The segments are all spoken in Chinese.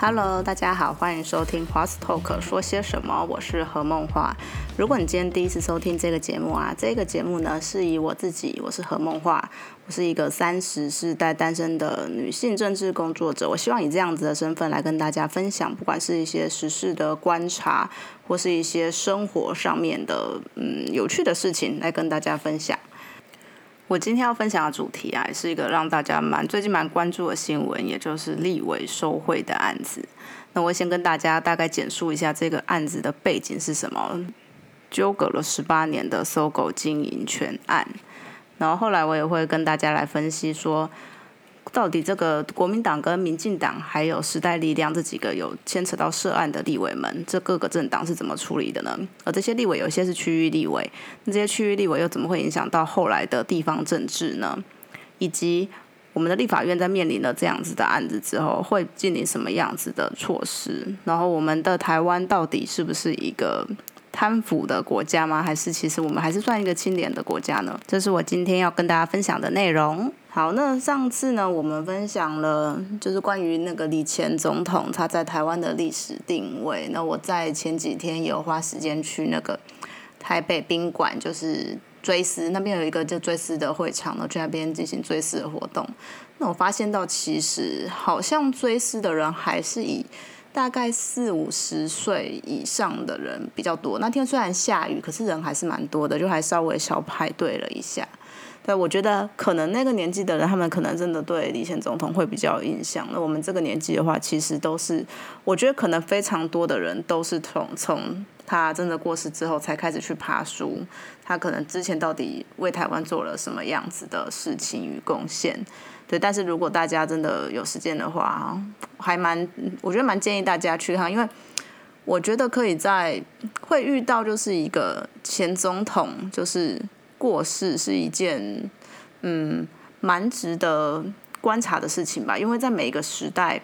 Hello，大家好，欢迎收听华 s Talk 说些什么，我是何梦华。如果你今天第一次收听这个节目啊，这个节目呢是以我自己，我是何梦华，我是一个三十世代单身的女性政治工作者。我希望以这样子的身份来跟大家分享，不管是一些时事的观察，或是一些生活上面的嗯有趣的事情，来跟大家分享。我今天要分享的主题啊，也是一个让大家蛮最近蛮关注的新闻，也就是立委受贿的案子。那我先跟大家大概简述一下这个案子的背景是什么。纠葛了十八年的搜狗经营权案，然后后来我也会跟大家来分析说。到底这个国民党跟民进党还有时代力量这几个有牵扯到涉案的立委们，这各个政党是怎么处理的呢？而这些立委有些是区域立委，那这些区域立委又怎么会影响到后来的地方政治呢？以及我们的立法院在面临了这样子的案子之后，会进行什么样子的措施？然后我们的台湾到底是不是一个？贪腐的国家吗？还是其实我们还是算一个清廉的国家呢？这是我今天要跟大家分享的内容。好，那上次呢，我们分享了就是关于那个李前总统他在台湾的历史定位。那我在前几天有花时间去那个台北宾馆，就是追思那边有一个叫追思的会场，呢去那边进行追思的活动。那我发现到其实好像追思的人还是以。大概四五十岁以上的人比较多。那天虽然下雨，可是人还是蛮多的，就还稍微小排队了一下。对，我觉得可能那个年纪的人，他们可能真的对李前总统会比较有印象。那我们这个年纪的话，其实都是，我觉得可能非常多的人都是从从他真的过世之后才开始去爬书，他可能之前到底为台湾做了什么样子的事情与贡献。对，但是如果大家真的有时间的话，还蛮，我觉得蛮建议大家去看，因为我觉得可以在会遇到就是一个前总统就是过世是一件嗯蛮值得观察的事情吧，因为在每一个时代。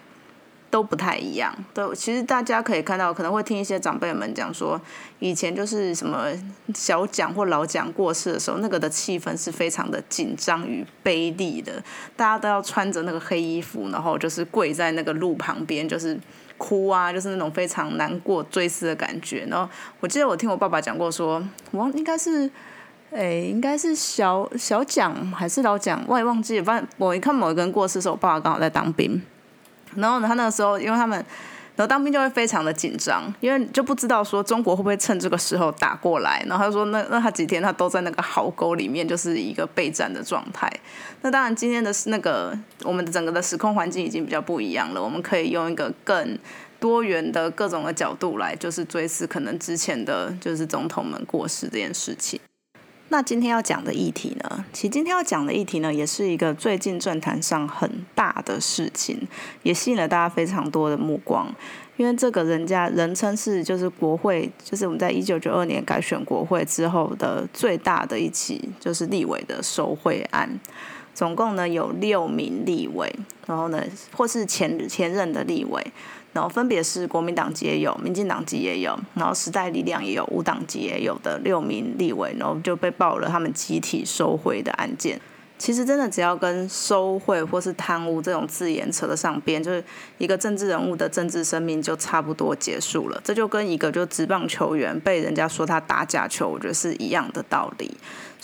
都不太一样。对，其实大家可以看到，可能会听一些长辈们讲说，以前就是什么小蒋或老蒋过世的时候，那个的气氛是非常的紧张与卑鄙的，大家都要穿着那个黑衣服，然后就是跪在那个路旁边，就是哭啊，就是那种非常难过、追思的感觉。然后我记得我听我爸爸讲过，说我应该是，哎，应该是小小蒋还是老蒋，我也忘记了。反正我一看某一个人过世的时候，我爸爸刚好在当兵。然后呢，他那个时候，因为他们，然后当兵就会非常的紧张，因为就不知道说中国会不会趁这个时候打过来。然后他说，那那他几天他都在那个壕沟里面，就是一个备战的状态。那当然，今天的那个我们的整个的时空环境已经比较不一样了，我们可以用一个更多元的各种的角度来，就是追思可能之前的就是总统们过世这件事情。那今天要讲的议题呢？其实今天要讲的议题呢，也是一个最近政坛上很大的事情，也吸引了大家非常多的目光。因为这个人家人称是就是国会，就是我们在一九九二年改选国会之后的最大的一起，就是立委的受贿案。总共呢有六名立委，然后呢或是前前任的立委。然后分别是国民党籍也有，民进党籍也有，然后时代力量也有，无党籍也有的六名立委，然后就被爆了他们集体收贿的案件。其实真的只要跟收贿或是贪污这种字眼扯得上边，就是一个政治人物的政治生命就差不多结束了。这就跟一个就职棒球员被人家说他打假球，我觉得是一样的道理。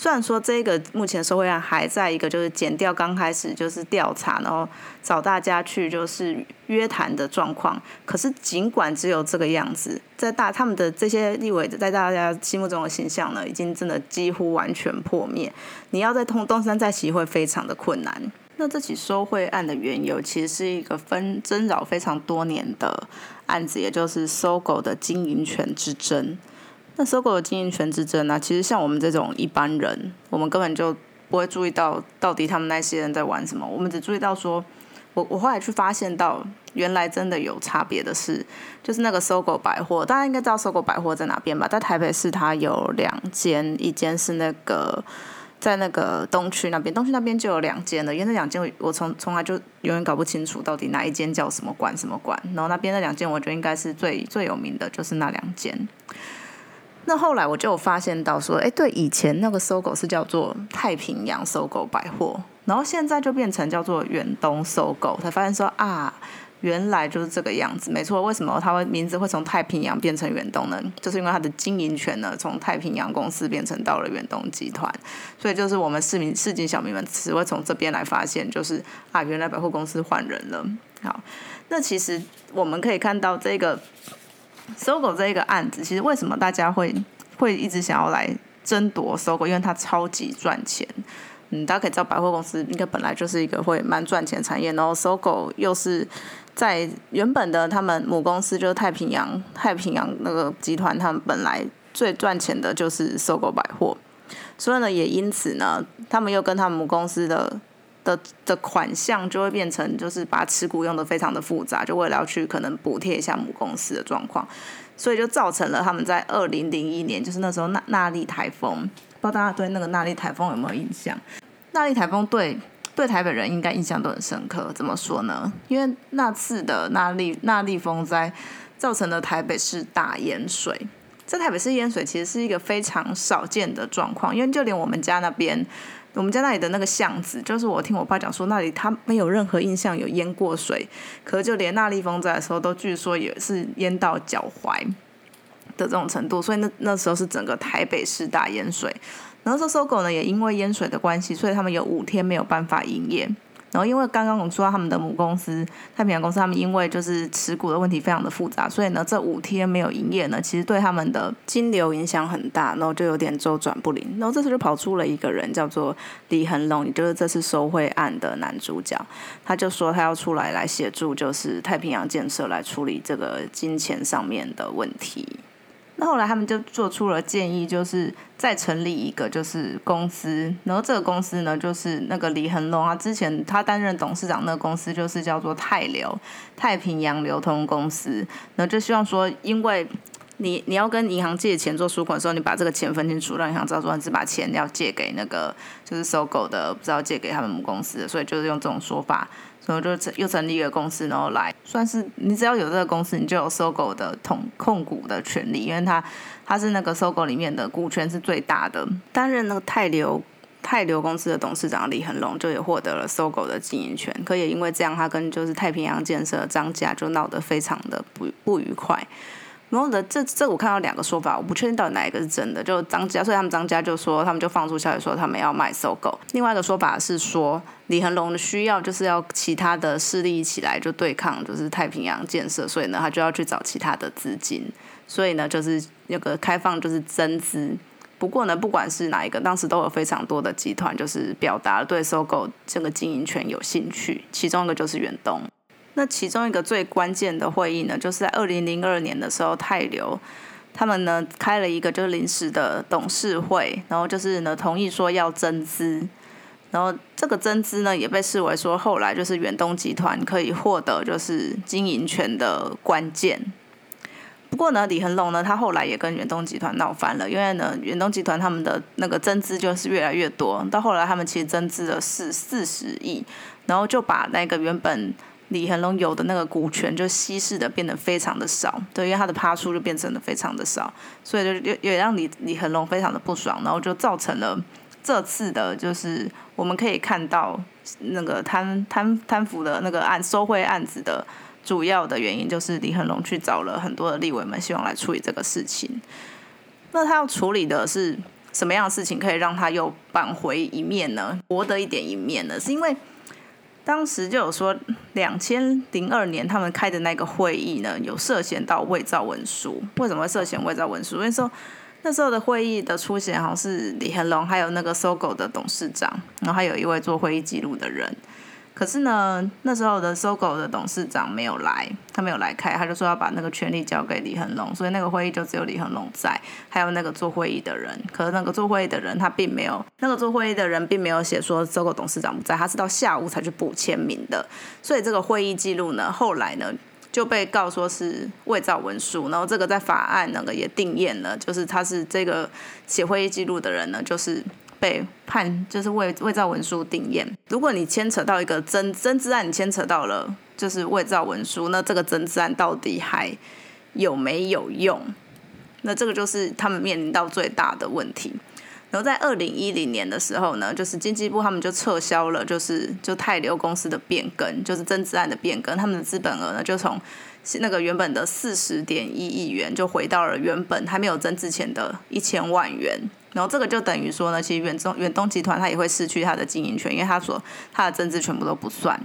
虽然说这个目前社会案还在一个就是减掉刚开始就是调查，然后找大家去就是约谈的状况，可是尽管只有这个样子，在大他们的这些立委在大家心目中的形象呢，已经真的几乎完全破灭。你要在通东山再起会非常的困难。那这起收贿案的缘由，其实是一个纷争扰非常多年的案子，也就是搜狗的经营权之争。那搜狗的经营权之争呢？其实像我们这种一般人，我们根本就不会注意到到底他们那些人在玩什么。我们只注意到说，我我后来去发现到，原来真的有差别的是，就是那个搜狗百货，大家应该知道搜狗百货在哪边吧？在台北市，它有两间，一间是那个在那个东区那边，东区那边就有两间了。因为那两间我从从来就永远搞不清楚到底哪一间叫什么馆什么馆。然后那边那两间，我觉得应该是最最有名的就是那两间。那后来我就发现到说，哎，对，以前那个搜狗是叫做太平洋搜狗百货，然后现在就变成叫做远东搜狗，才发现说啊。原来就是这个样子，没错。为什么它会名字会从太平洋变成远东呢？就是因为它的经营权呢，从太平洋公司变成到了远东集团。所以就是我们市民、市井小民们只会从这边来发现，就是啊，原来百货公司换人了。好，那其实我们可以看到这个搜狗这一个案子，其实为什么大家会会一直想要来争夺搜狗？因为它超级赚钱。嗯，大家可以知道，百货公司应该本来就是一个会蛮赚钱产业，然后搜狗又是。在原本的他们母公司就是太平洋太平洋那个集团，他们本来最赚钱的就是搜狗百货，所以呢，也因此呢，他们又跟他们母公司的的的款项就会变成，就是把持股用的非常的复杂，就为了要去可能补贴一下母公司的状况，所以就造成了他们在二零零一年，就是那时候纳纳利台风，不知道大家对那个纳利台风有没有印象？纳利台风对。对台北人应该印象都很深刻，怎么说呢？因为那次的那利那利风灾，造成了台北市大淹水。在台北市淹水其实是一个非常少见的状况，因为就连我们家那边，我们家那里的那个巷子，就是我听我爸讲说，那里他没有任何印象有淹过水，可是就连那立风灾的时候，都据说也是淹到脚踝的这种程度，所以那那时候是整个台北市大淹水。然后说搜狗呢，也因为淹水的关系，所以他们有五天没有办法营业。然后因为刚刚我们说他们的母公司太平洋公司，他们因为就是持股的问题非常的复杂，所以呢这五天没有营业呢，其实对他们的金流影响很大，然后就有点周转不灵。然后这时候就跑出了一个人，叫做李恒龙，也就是这次收贿案的男主角，他就说他要出来来协助，就是太平洋建设来处理这个金钱上面的问题。那后来他们就做出了建议，就是再成立一个就是公司，然后这个公司呢，就是那个李恒龙啊，之前他担任董事长，那个公司就是叫做泰流太平洋流通公司，然后就希望说，因为你你要跟银行借钱做赎款的时候，你把这个钱分清楚，让银行知道说你是把钱要借给那个就是搜狗的，不知道借给他们母公司，所以就是用这种说法。所以就成又成立一个公司，然后来算是你只要有这个公司，你就有搜狗的统控股的权利，因为他他是那个搜狗里面的股权是最大的。担任那个泰流泰流公司的董事长李恒龙就也获得了搜狗的经营权，可也因为这样，他跟就是太平洋建设张家就闹得非常的不不愉快。然后的这这我看到两个说法，我不确定到底哪一个是真的。就张家，所以他们张家就说，他们就放出消息说他们要卖搜狗。另外一个说法是说，李恒龙的需要就是要其他的势力一起来就对抗，就是太平洋建设，所以呢，他就要去找其他的资金。所以呢，就是那个开放就是增资。不过呢，不管是哪一个，当时都有非常多的集团就是表达了对搜狗这个经营权有兴趣，其中一个就是远东。那其中一个最关键的会议呢，就是在二零零二年的时候，泰流他们呢开了一个就是临时的董事会，然后就是呢同意说要增资，然后这个增资呢也被视为说后来就是远东集团可以获得就是经营权的关键。不过呢，李恒龙呢他后来也跟远东集团闹翻了，因为呢远东集团他们的那个增资就是越来越多，到后来他们其实增资了四四十亿，然后就把那个原本李恒龙有的那个股权就稀释的变得非常的少，对，因为他的趴数就变成了非常的少，所以就也也让李李恒龙非常的不爽，然后就造成了这次的，就是我们可以看到那个贪贪贪腐的那个案收贿案子的主要的原因，就是李恒龙去找了很多的立委们，希望来处理这个事情。那他要处理的是什么样的事情，可以让他又扳回一面呢？博得一点一面呢？是因为。当时就有说，两千零二年他们开的那个会议呢，有涉嫌到伪造文书。为什么会涉嫌伪造文书？因为说那时候的会议的出席好像是李恒龙，还有那个搜狗的董事长，然后还有一位做会议记录的人。可是呢，那时候的搜狗的董事长没有来，他没有来开，他就说要把那个权力交给李恒龙，所以那个会议就只有李恒龙在，还有那个做会议的人。可是那个做会议的人他并没有，那个做会议的人并没有写说搜狗董事长不在，他是到下午才去补签名的。所以这个会议记录呢，后来呢就被告说是伪造文书，然后这个在法案那个也定验了，就是他是这个写会议记录的人呢，就是。被判就是伪伪造文书定验。如果你牵扯到一个真真资案，你牵扯到了就是伪造文书，那这个真资案到底还有没有用？那这个就是他们面临到最大的问题。然后在二零一零年的时候呢，就是经济部他们就撤销了，就是就泰流公司的变更，就是增资案的变更，他们的资本额呢就从那个原本的四十点一亿元就回到了原本还没有增资前的一千万元。然后这个就等于说呢，其实远中远东集团它也会失去它的经营权，因为它所它的增资全部都不算。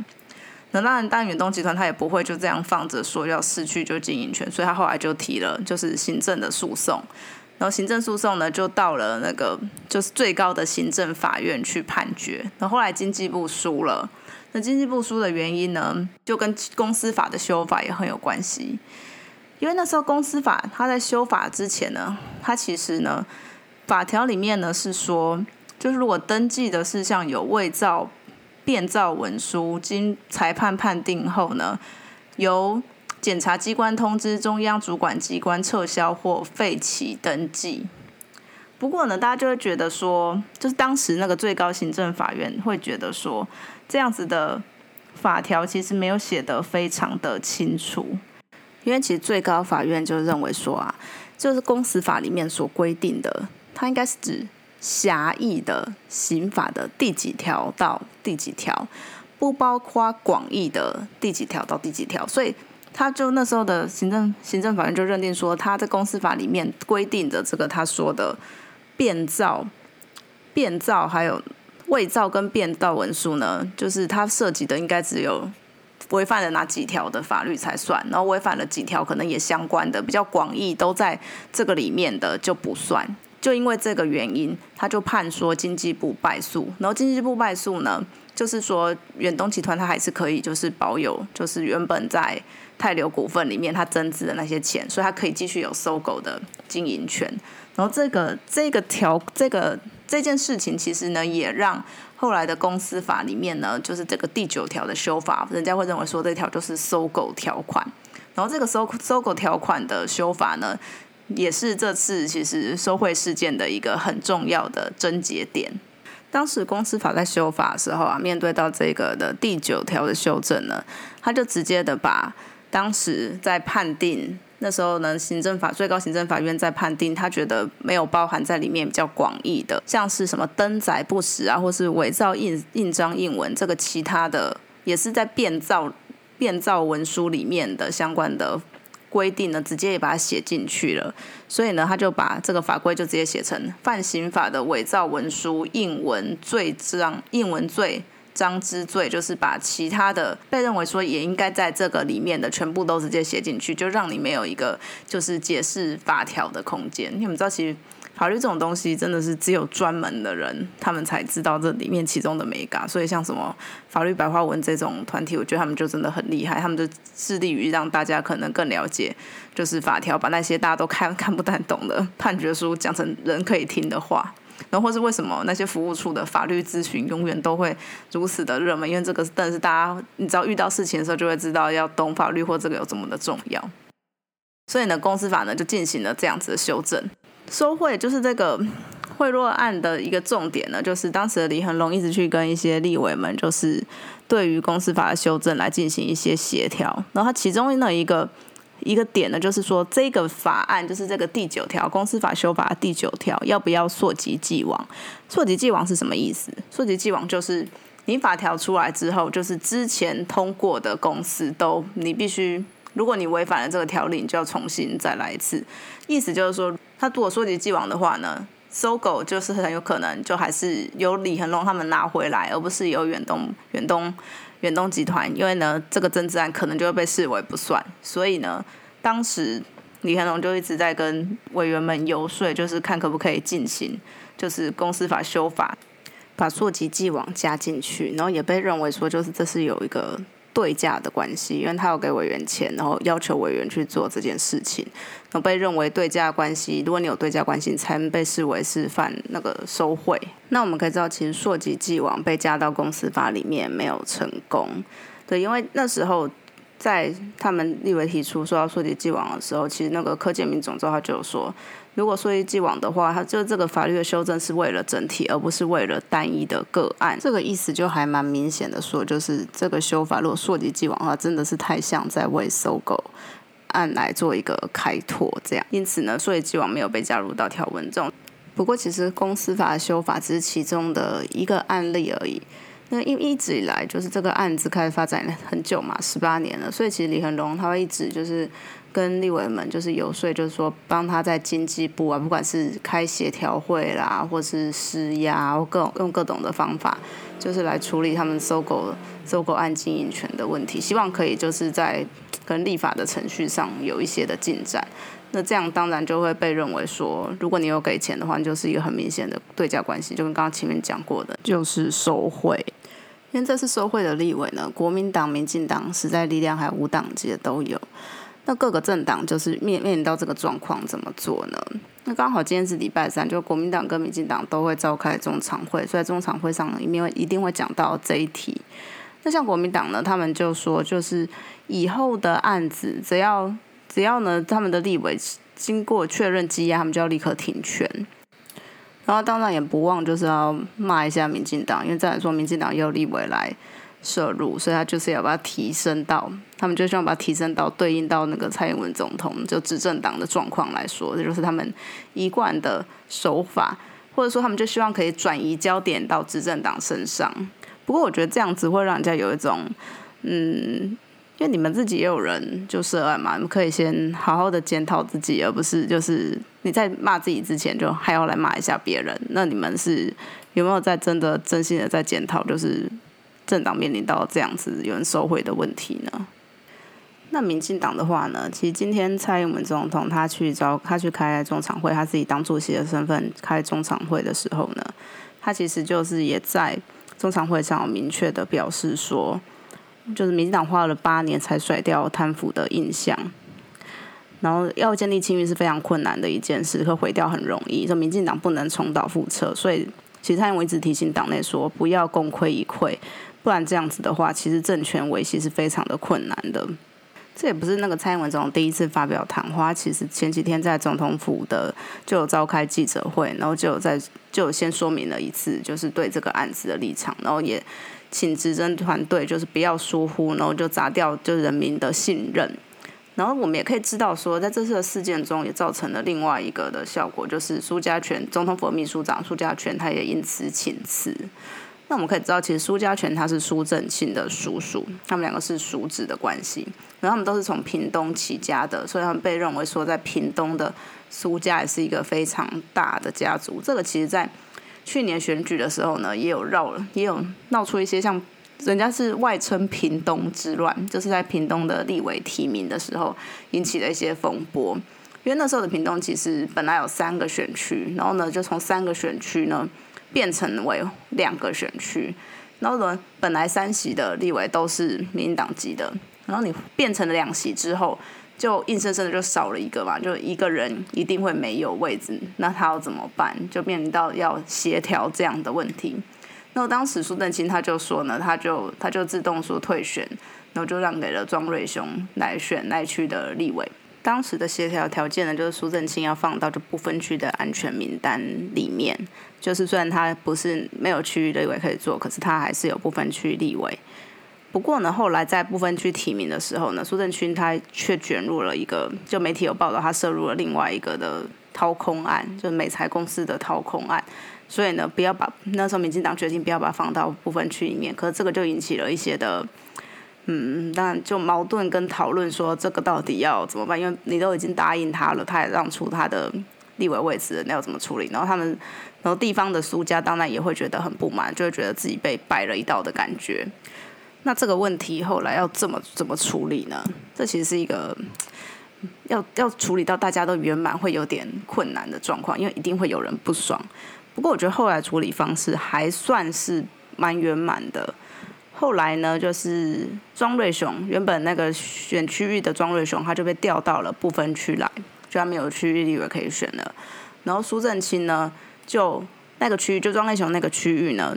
那当然，当远东集团它也不会就这样放着说要失去就经营权，所以他后来就提了就是行政的诉讼。然后行政诉讼呢，就到了那个就是最高的行政法院去判决。那后后来经济部输了。那经济部输的原因呢，就跟公司法的修法也很有关系。因为那时候公司法它在修法之前呢，它其实呢法条里面呢是说，就是如果登记的事项有伪造、变造文书，经裁判判定后呢，由检察机关通知中央主管机关撤销或废弃登记。不过呢，大家就会觉得说，就是当时那个最高行政法院会觉得说，这样子的法条其实没有写得非常的清楚。因为其实最高法院就认为说啊，就是公司法里面所规定的，它应该是指狭义的刑法的第几条到第几条，不包括广义的第几条到第几条，所以。他就那时候的行政行政法院就认定说，他在公司法里面规定的这个他说的变造、变造还有伪造跟变造文书呢，就是他涉及的应该只有违反了哪几条的法律才算，然后违反了几条可能也相关的比较广义都在这个里面的就不算。就因为这个原因，他就判说经济部败诉，然后经济部败诉呢，就是说远东集团它还是可以就是保有就是原本在。泰流股份里面，他增资的那些钱，所以他可以继续有搜狗的经营权。然后这个这个条这个这件事情，其实呢，也让后来的公司法里面呢，就是这个第九条的修法，人家会认为说这条就是搜狗条款。然后这个搜搜狗条款的修法呢，也是这次其实收贿事件的一个很重要的症结点。当时公司法在修法的时候啊，面对到这个的第九条的修正呢，他就直接的把当时在判定那时候呢，行政法最高行政法院在判定，他觉得没有包含在里面比较广义的，像是什么登载不实啊，或是伪造印印章印文，这个其他的也是在变造变造文书里面的相关的规定呢，直接也把它写进去了。所以呢，他就把这个法规就直接写成犯刑法的伪造文书印文罪章印文罪。章之罪就是把其他的被认为说也应该在这个里面的全部都直接写进去，就让你没有一个就是解释法条的空间。你们知道，其实法律这种东西真的是只有专门的人他们才知道这里面其中的美感。所以像什么法律白话文这种团体，我觉得他们就真的很厉害，他们就致力于让大家可能更了解就是法条，把那些大家都看看不太懂的判决书讲成人可以听的话。然后或是为什么那些服务处的法律咨询永远都会如此的热门？因为这个真的是大家，你只要遇到事情的时候，就会知道要懂法律或这个有这么的重要。所以呢，公司法呢就进行了这样子的修正。收贿就是这个贿赂案的一个重点呢，就是当时的李恒龙一直去跟一些立委们，就是对于公司法的修正来进行一些协调。然后他其中的一个。一个点呢，就是说这个法案就是这个第九条公司法修法第九条，要不要溯及既往？溯及既往是什么意思？溯及既往就是你法条出来之后，就是之前通过的公司都你必须，如果你违反了这个条例，你就要重新再来一次。意思就是说，他如果溯及既往的话呢，搜狗就是很有可能就还是由李恒龙他们拿回来，而不是由远东远东。远东集团，因为呢，这个增资案可能就会被视为不算，所以呢，当时李恒龙就一直在跟委员们游说，就是看可不可以进行，就是公司法修法，把溯及既往加进去，然后也被认为说，就是这是有一个。对价的关系，因为他有给委员钱，然后要求委员去做这件事情，然后被认为对价关系。如果你有对价关系，才能被视为是犯那个收贿。那我们可以知道，其实溯及既往被加到公司法里面没有成功。对，因为那时候在他们立委提出说要溯及既往的时候，其实那个柯建明总召他就有说。如果说一既往的话，他就这个法律的修正是为了整体，而不是为了单一的个案。这个意思就还蛮明显的，说就是这个修法如果溯及既往的话，真的是太像在为搜狗案来做一个开拓，这样，因此呢，所以既往没有被加入到条文中。不过，其实公司法的修法只是其中的一个案例而已。那因一直以来就是这个案子开始发展很久嘛，十八年了，所以其实李恒龙他会一直就是跟立委们就是游说，就是说帮他在经济部啊，不管是开协调会啦，或是施压，或各用各种的方法，就是来处理他们收购收购案经营权的问题，希望可以就是在跟立法的程序上有一些的进展。那这样当然就会被认为说，如果你有给钱的话，就是一个很明显的对价关系，就跟刚刚前面讲过的，就是受贿。因为这次受贿的立委呢，国民党、民进党、实在力量还有无党籍的都有。那各个政党就是面面临到这个状况，怎么做呢？那刚好今天是礼拜三，就国民党跟民进党都会召开中常会，所以中常会上一面一定会讲到这一题。那像国民党呢，他们就说，就是以后的案子，只要只要呢，他们的立委经过确认羁押，他们就要立刻停权。然后当然也不忘就是要骂一下民进党，因为再来说民进党又立委来涉入，所以他就是要把它提升到，他们就希望把它提升到对应到那个蔡英文总统就执政党的状况来说，这就是他们一贯的手法，或者说他们就希望可以转移焦点到执政党身上。不过我觉得这样子会让人家有一种，嗯。因为你们自己也有人就涉案嘛，你们可以先好好的检讨自己，而不是就是你在骂自己之前就还要来骂一下别人。那你们是有没有在真的真心的在检讨，就是政党面临到这样子有人收贿的问题呢？那民进党的话呢，其实今天蔡英文总统他去召他去开中常会，他自己当主席的身份开中常会的时候呢，他其实就是也在中常会上明确的表示说。就是民进党花了八年才甩掉贪腐的印象，然后要建立清誉是非常困难的一件事，可毁掉很容易。说民进党不能重蹈覆辙，所以其实他一直提醒党内说不要功亏一篑，不然这样子的话，其实政权维系是非常的困难的。这也不是那个蔡英文总统第一次发表谈话，其实前几天在总统府的就有召开记者会，然后就有在就先说明了一次，就是对这个案子的立场，然后也。请执政团队就是不要疏忽，然后就砸掉就人民的信任。然后我们也可以知道说，在这次的事件中，也造成了另外一个的效果，就是苏家全总统府秘书长苏家全他也因此请辞。那我们可以知道，其实苏家全他是苏正庆的叔叔，他们两个是叔侄的关系。然后他们都是从屏东起家的，所以他们被认为说，在屏东的苏家也是一个非常大的家族。这个其实，在去年选举的时候呢，也有绕了，也有闹出一些像人家是外称屏东之乱，就是在屏东的立委提名的时候引起了一些风波。因为那时候的屏东其实本来有三个选区，然后呢就从三个选区呢变成为两个选区，然后呢本来三席的立委都是民进党籍的，然后你变成了两席之后。就硬生生的就少了一个嘛，就一个人一定会没有位置，那他要怎么办？就面临到要协调这样的问题。那当时苏正清他就说呢，他就他就自动说退选，然后就让给了庄瑞雄来选那区的立委。当时的协调条件呢，就是苏正清要放到就不分区的安全名单里面，就是虽然他不是没有区域立委可以做，可是他还是有部分区立委。不过呢，后来在部分区提名的时候呢，苏正清他却卷入了一个，就媒体有报道，他涉入了另外一个的掏空案，就是美财公司的掏空案。所以呢，不要把那时候民进党决定不要把它放到部分区里面，可是这个就引起了一些的，嗯，当然就矛盾跟讨论，说这个到底要怎么办？因为你都已经答应他了，他也让出他的立委位置，那要怎么处理？然后他们，然后地方的苏家当然也会觉得很不满，就会觉得自己被摆了一道的感觉。那这个问题后来要怎么怎么处理呢？这其实是一个要要处理到大家都圆满会有点困难的状况，因为一定会有人不爽。不过我觉得后来处理方式还算是蛮圆满的。后来呢，就是庄瑞雄原本那个选区域的庄瑞雄，他就被调到了不分区来，就他没有区域立委可以选了。然后苏正清呢，就那个区域就庄瑞雄那个区域呢。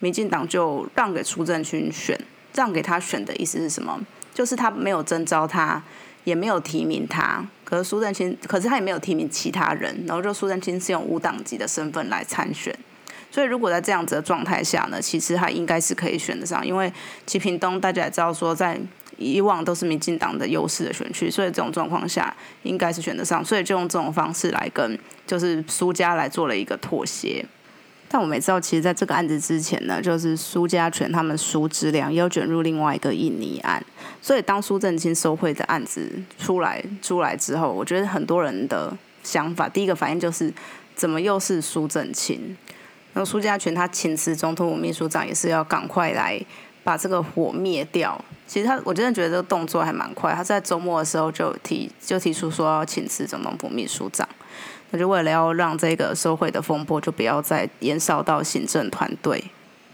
民进党就让给苏正清选，让给他选的意思是什么？就是他没有征召他，也没有提名他。可是苏正清，可是他也没有提名其他人。然后就苏正清是用无党籍的身份来参选。所以如果在这样子的状态下呢，其实他应该是可以选得上。因为其屏东大家也知道说，在以往都是民进党的优势的选区，所以这种状况下应该是选得上，所以就用这种方式来跟就是苏家来做了一个妥协。但我没知道，其实在这个案子之前呢，就是苏家权他们苏志良又卷入另外一个印尼案，所以当苏正清收贿的案子出来出来之后，我觉得很多人的想法，第一个反应就是怎么又是苏正清？然后苏家权他请辞总统府秘书长，也是要赶快来把这个火灭掉。其实他我真的觉得这个动作还蛮快，他在周末的时候就提就提出说要请辞总统府秘书长。那就为了要让这个社会的风波就不要再延烧到行政团队，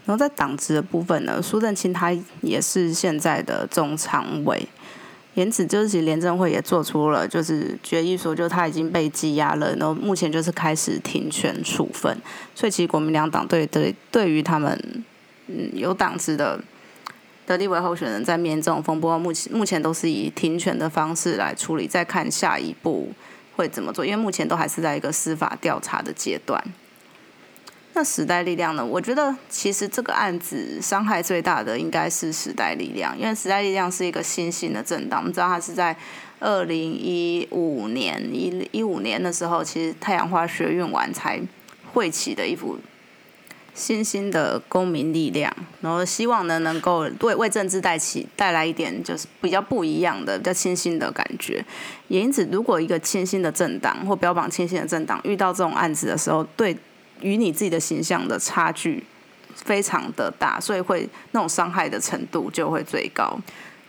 然后在党职的部分呢，苏正清他也是现在的中常委，因此就是其实廉政会也做出了就是决议说，就他已经被羁押了，然后目前就是开始停权处分，所以其实国民两党对对对于他们嗯有党职的的立委候选人，在面这种风波，目前目前都是以停权的方式来处理，再看下一步。会怎么做？因为目前都还是在一个司法调查的阶段。那时代力量呢？我觉得其实这个案子伤害最大的应该是时代力量，因为时代力量是一个新兴的政党。我们知道它是在二零一五年一一五年的时候，其实太阳花学运完才会起的一幅。新兴的公民力量，然后希望呢能够为为政治带起带来一点就是比较不一样的、比较清新的感觉。也因此，如果一个清新的政党或标榜清新的政党遇到这种案子的时候，对与你自己的形象的差距非常的大，所以会那种伤害的程度就会最高。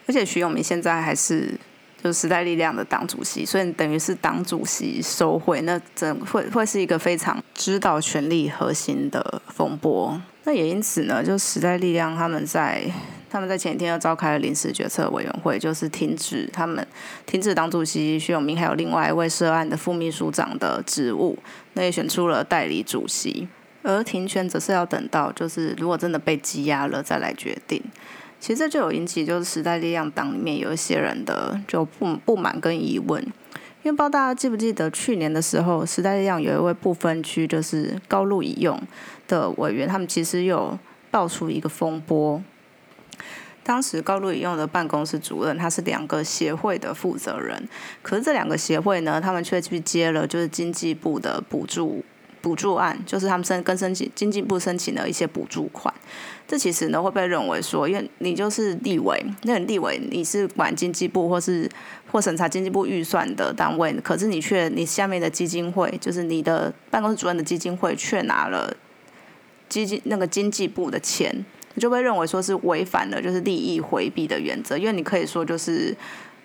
而且徐永明现在还是。就时代力量的党主席，所以等于是党主席收贿，那整会会是一个非常知道权力核心的风波。那也因此呢，就时代力量他们在他们在前一天又召开了临时决策委员会，就是停止他们停止党主席徐永明还有另外一位涉案的副秘书长的职务，那也选出了代理主席。而停权则是要等到就是如果真的被羁押了再来决定。其实这就有引起，就是时代力量党里面有一些人的就不不满跟疑问，因为不知道大家记不记得去年的时候，时代力量有一位不分区就是高路以用的委员，他们其实有爆出一个风波。当时高路以用的办公室主任他是两个协会的负责人，可是这两个协会呢，他们却去接了就是经济部的补助。补助案就是他们申跟申请经济部申请的一些补助款，这其实呢会被认为说，因为你就是立委，那立委你是管经济部或是或审查经济部预算的单位，可是你却你下面的基金会，就是你的办公室主任的基金会却拿了基金那个经济部的钱，就被认为说是违反了就是利益回避的原则，因为你可以说就是。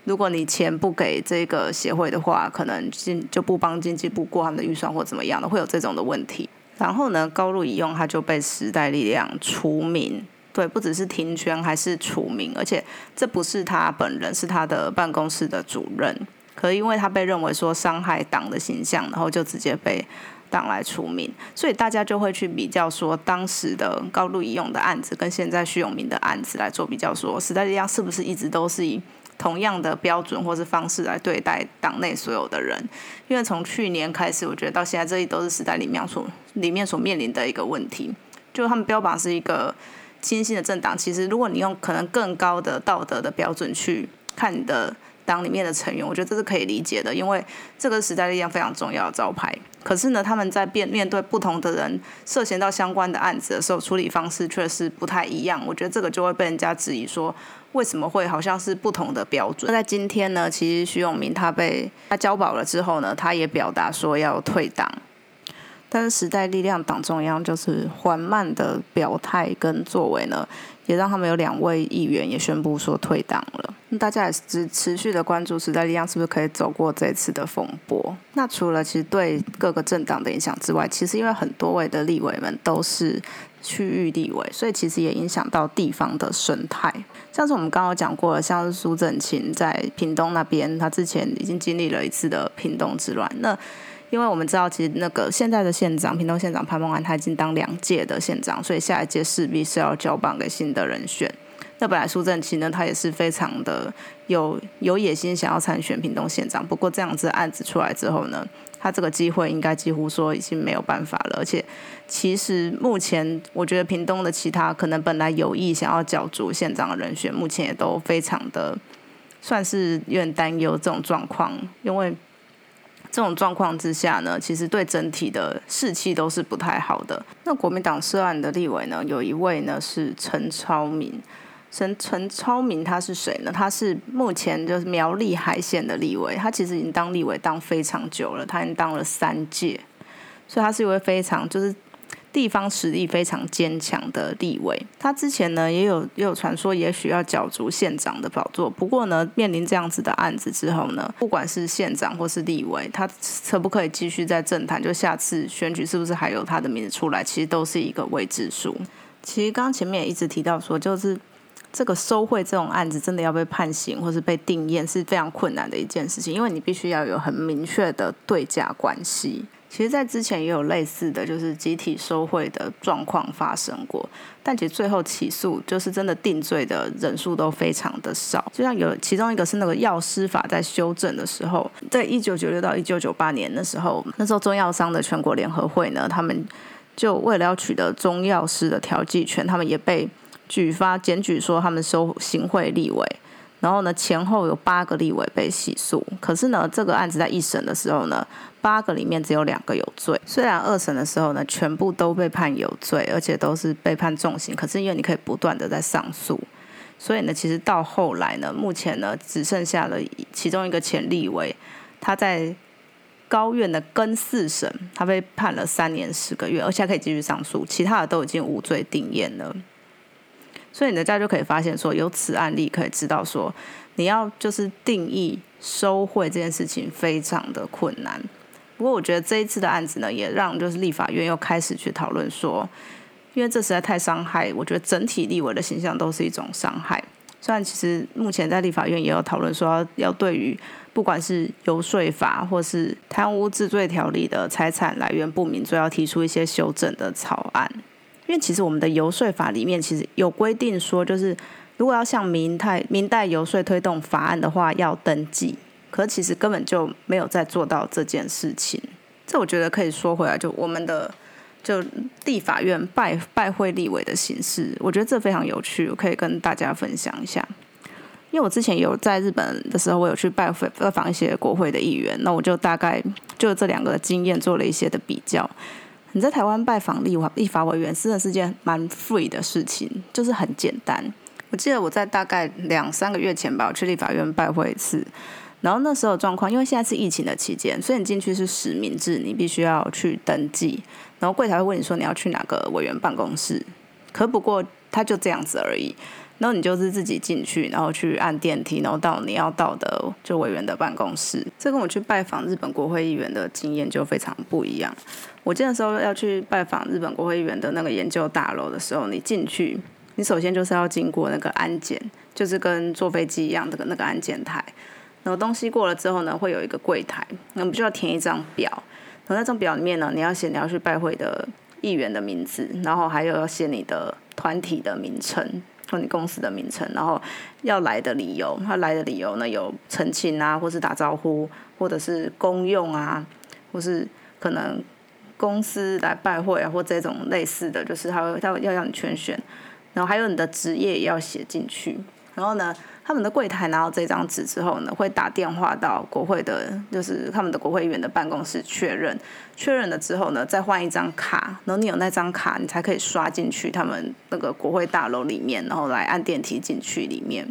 如果你钱不给这个协会的话，可能经就不帮经济部过他们的预算或怎么样的，会有这种的问题。然后呢，高路一用他就被时代力量除名，对，不只是停权，还是除名，而且这不是他本人，是他的办公室的主任。可是因为他被认为说伤害党的形象，然后就直接被党来除名，所以大家就会去比较说当时的高路一用的案子跟现在徐永明的案子来做比较，说时代力量是不是一直都是以。同样的标准或是方式来对待党内所有的人，因为从去年开始，我觉得到现在，这里都是时代里面所里面所面临的一个问题，就他们标榜是一个清新的政党，其实如果你用可能更高的道德的标准去看你的党里面的成员，我觉得这是可以理解的，因为这个时代力量非常重要的招牌。可是呢，他们在面面对不同的人涉嫌到相关的案子的时候，处理方式却是不太一样。我觉得这个就会被人家质疑说。为什么会好像是不同的标准？那在今天呢？其实徐永明他被他交保了之后呢，他也表达说要退党。但是时代力量党中央就是缓慢的表态跟作为呢，也让他们有两位议员也宣布说退党了。那大家也是持续的关注时代力量是不是可以走过这次的风波？那除了其实对各个政党的影响之外，其实因为很多位的立委们都是区域立委，所以其实也影响到地方的生态。像是我们刚刚讲过了，像是苏正清在屏东那边，他之前已经经历了一次的屏东之乱。那因为我们知道，其实那个现在的县长，屏东县长潘孟安，他已经当两届的县长，所以下一届势必是要交棒给新的人选。那本来苏正清呢，他也是非常的有有野心，想要参选屏东县长。不过这样子案子出来之后呢，他这个机会应该几乎说已经没有办法了。而且，其实目前我觉得屏东的其他可能本来有意想要角逐县长的人选，目前也都非常的算是有点担忧这种状况，因为。这种状况之下呢，其实对整体的士气都是不太好的。那国民党涉案的立委呢，有一位呢是陈超明。陈陈超明他是谁呢？他是目前就是苗栗海线的立委，他其实已经当立委当非常久了，他已经当了三届，所以他是一位非常就是。地方实力非常坚强的立委，他之前呢也有也有传说，也许要角逐县长的宝座。不过呢，面临这样子的案子之后呢，不管是县长或是立委，他可不可以继续在政坛？就下次选举是不是还有他的名字出来？其实都是一个未知数。其实刚刚前面也一直提到说，就是这个收贿这种案子，真的要被判刑或是被定验是非常困难的一件事情，因为你必须要有很明确的对价关系。其实，在之前也有类似的就是集体收贿的状况发生过，但其实最后起诉就是真的定罪的人数都非常的少。就像有其中一个是那个药师法在修正的时候，在一九九六到一九九八年的时候，那时候中药商的全国联合会呢，他们就为了要取得中药师的调剂权，他们也被举发检举说他们收行贿立委。然后呢，前后有八个立委被起诉，可是呢，这个案子在一审的时候呢，八个里面只有两个有罪。虽然二审的时候呢，全部都被判有罪，而且都是被判重刑，可是因为你可以不断的在上诉，所以呢，其实到后来呢，目前呢，只剩下了其中一个前立委，他在高院的跟四审，他被判了三年十个月，而且还可以继续上诉，其他的都已经无罪定验了。所以，大家就可以发现说，由此案例可以知道说，你要就是定义收贿这件事情非常的困难。不过，我觉得这一次的案子呢，也让就是立法院又开始去讨论说，因为这实在太伤害，我觉得整体立委的形象都是一种伤害。虽然其实目前在立法院也有讨论说，要对于不管是游说法或是贪污治罪条例的财产来源不明，就要提出一些修正的草案。因为其实我们的游说法里面其实有规定说，就是如果要向明代明代游说推动法案的话，要登记。可其实根本就没有在做到这件事情。这我觉得可以说回来，就我们的就立法院拜拜会立委的形式，我觉得这非常有趣，我可以跟大家分享一下。因为我之前有在日本的时候，我有去拜会拜访一些国会的议员，那我就大概就这两个经验做了一些的比较。你在台湾拜访立法立法委员，真的是件蛮 free 的事情，就是很简单。我记得我在大概两三个月前吧，我去立法院拜会一次，然后那时候状况，因为现在是疫情的期间，所以你进去是实名制，你必须要去登记，然后柜台会问你说你要去哪个委员办公室，可不过他就这样子而已。然后你就是自己进去，然后去按电梯，然后到你要到的就委员的办公室。这跟我去拜访日本国会议员的经验就非常不一样。我记得时候要去拜访日本国会议员的那个研究大楼的时候，你进去，你首先就是要经过那个安检，就是跟坐飞机一样的那个安检台。然后东西过了之后呢，会有一个柜台，那我们就要填一张表。然后那张表里面呢，你要写你要去拜会的议员的名字，然后还有要写你的团体的名称。或你公司的名称，然后要来的理由，他来的理由呢有澄清啊，或是打招呼，或者是公用啊，或是可能公司来拜会啊，或这种类似的就是他他要让你全选，然后还有你的职业也要写进去，然后呢。他们的柜台拿到这张纸之后呢，会打电话到国会的，就是他们的国会议员的办公室确认，确认了之后呢，再换一张卡，然后你有那张卡，你才可以刷进去他们那个国会大楼里面，然后来按电梯进去里面。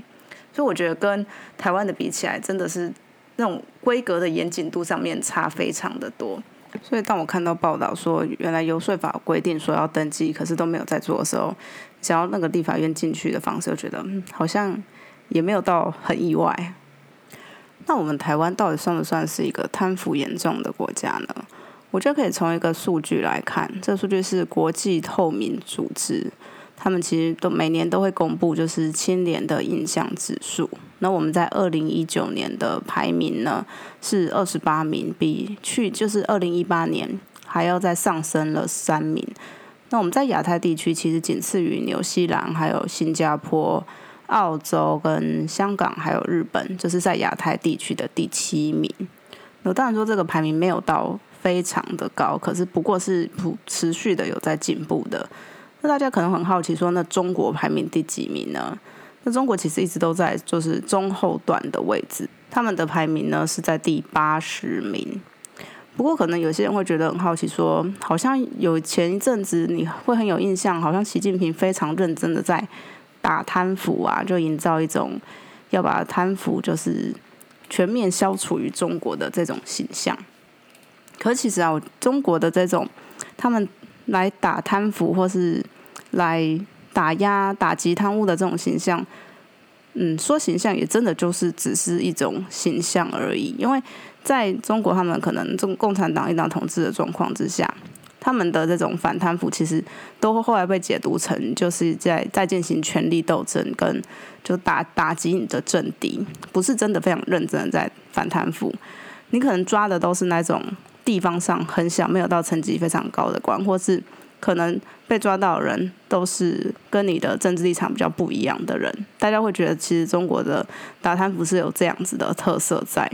所以我觉得跟台湾的比起来，真的是那种规格的严谨度上面差非常的多。所以当我看到报道说，原来游说法规定说要登记，可是都没有在做的时候，想要那个立法院进去的方式，我觉得好像。也没有到很意外。那我们台湾到底算不算是一个贪腐严重的国家呢？我觉得可以从一个数据来看，这个数据是国际透明组织，他们其实都每年都会公布，就是清廉的印象指数。那我们在二零一九年的排名呢是二十八名，比去就是二零一八年还要再上升了三名。那我们在亚太地区其实仅次于纽西兰还有新加坡。澳洲跟香港还有日本，就是在亚太地区的第七名。那当然说这个排名没有到非常的高，可是不过是持续的有在进步的。那大家可能很好奇说，那中国排名第几名呢？那中国其实一直都在就是中后段的位置，他们的排名呢是在第八十名。不过可能有些人会觉得很好奇，说好像有前一阵子你会很有印象，好像习近平非常认真的在打贪腐啊，就营造一种要把贪腐就是全面消除于中国的这种形象。可其实啊，中国的这种他们来打贪腐或是来打压、打击贪污的这种形象，嗯，说形象也真的就是只是一种形象而已，因为。在中国，他们可能中共产党一党统治的状况之下，他们的这种反贪腐其实都后来被解读成就是在在进行权力斗争，跟就打打击你的政敌，不是真的非常认真的在反贪腐。你可能抓的都是那种地方上很小、没有到层级非常高的官，或是可能被抓到的人都是跟你的政治立场比较不一样的人。大家会觉得，其实中国的打贪腐是有这样子的特色在。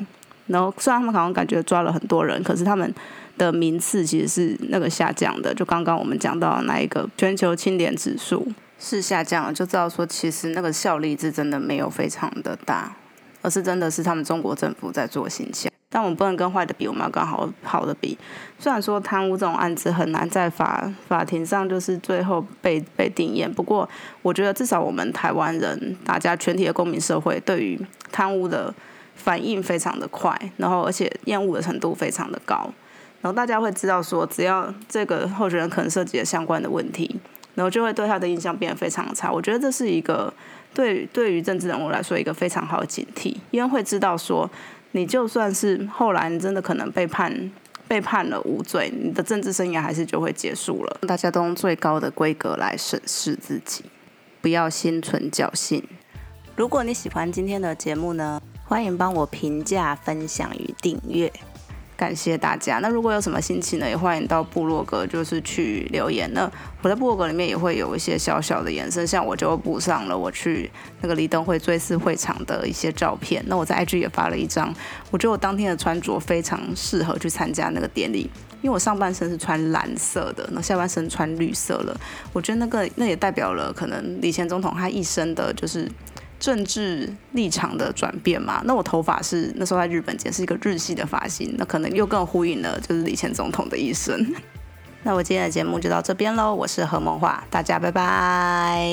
然后虽然他们好像感觉抓了很多人，可是他们的名次其实是那个下降的。就刚刚我们讲到那一个全球清廉指数是下降了，就知道说其实那个效力是真的没有非常的大，而是真的是他们中国政府在做形象。但我们不能跟坏的比，我们要跟好好的比。虽然说贪污这种案子很难在法法庭上就是最后被被定验，不过我觉得至少我们台湾人，大家全体的公民社会对于贪污的。反应非常的快，然后而且厌恶的程度非常的高，然后大家会知道说，只要这个候选人可能涉及了相关的问题，然后就会对他的印象变得非常差。我觉得这是一个对对于政治人物来说一个非常好的警惕，因为会知道说，你就算是后来你真的可能被判被判了无罪，你的政治生涯还是就会结束了。大家都用最高的规格来审视自己，不要心存侥幸。如果你喜欢今天的节目呢？欢迎帮我评价、分享与订阅，感谢大家。那如果有什么心情呢，也欢迎到部落格就是去留言。那我在部落格里面也会有一些小小的延伸，像我就补上了我去那个李登辉追思会场的一些照片。那我在 IG 也发了一张，我觉得我当天的穿着非常适合去参加那个典礼，因为我上半身是穿蓝色的，那下半身穿绿色了。我觉得那个那也代表了可能李前总统他一生的就是。政治立场的转变嘛，那我头发是那时候在日本剪是一个日系的发型，那可能又更呼应了就是李前总统的一生。那我今天的节目就到这边喽，我是何梦华，大家拜拜。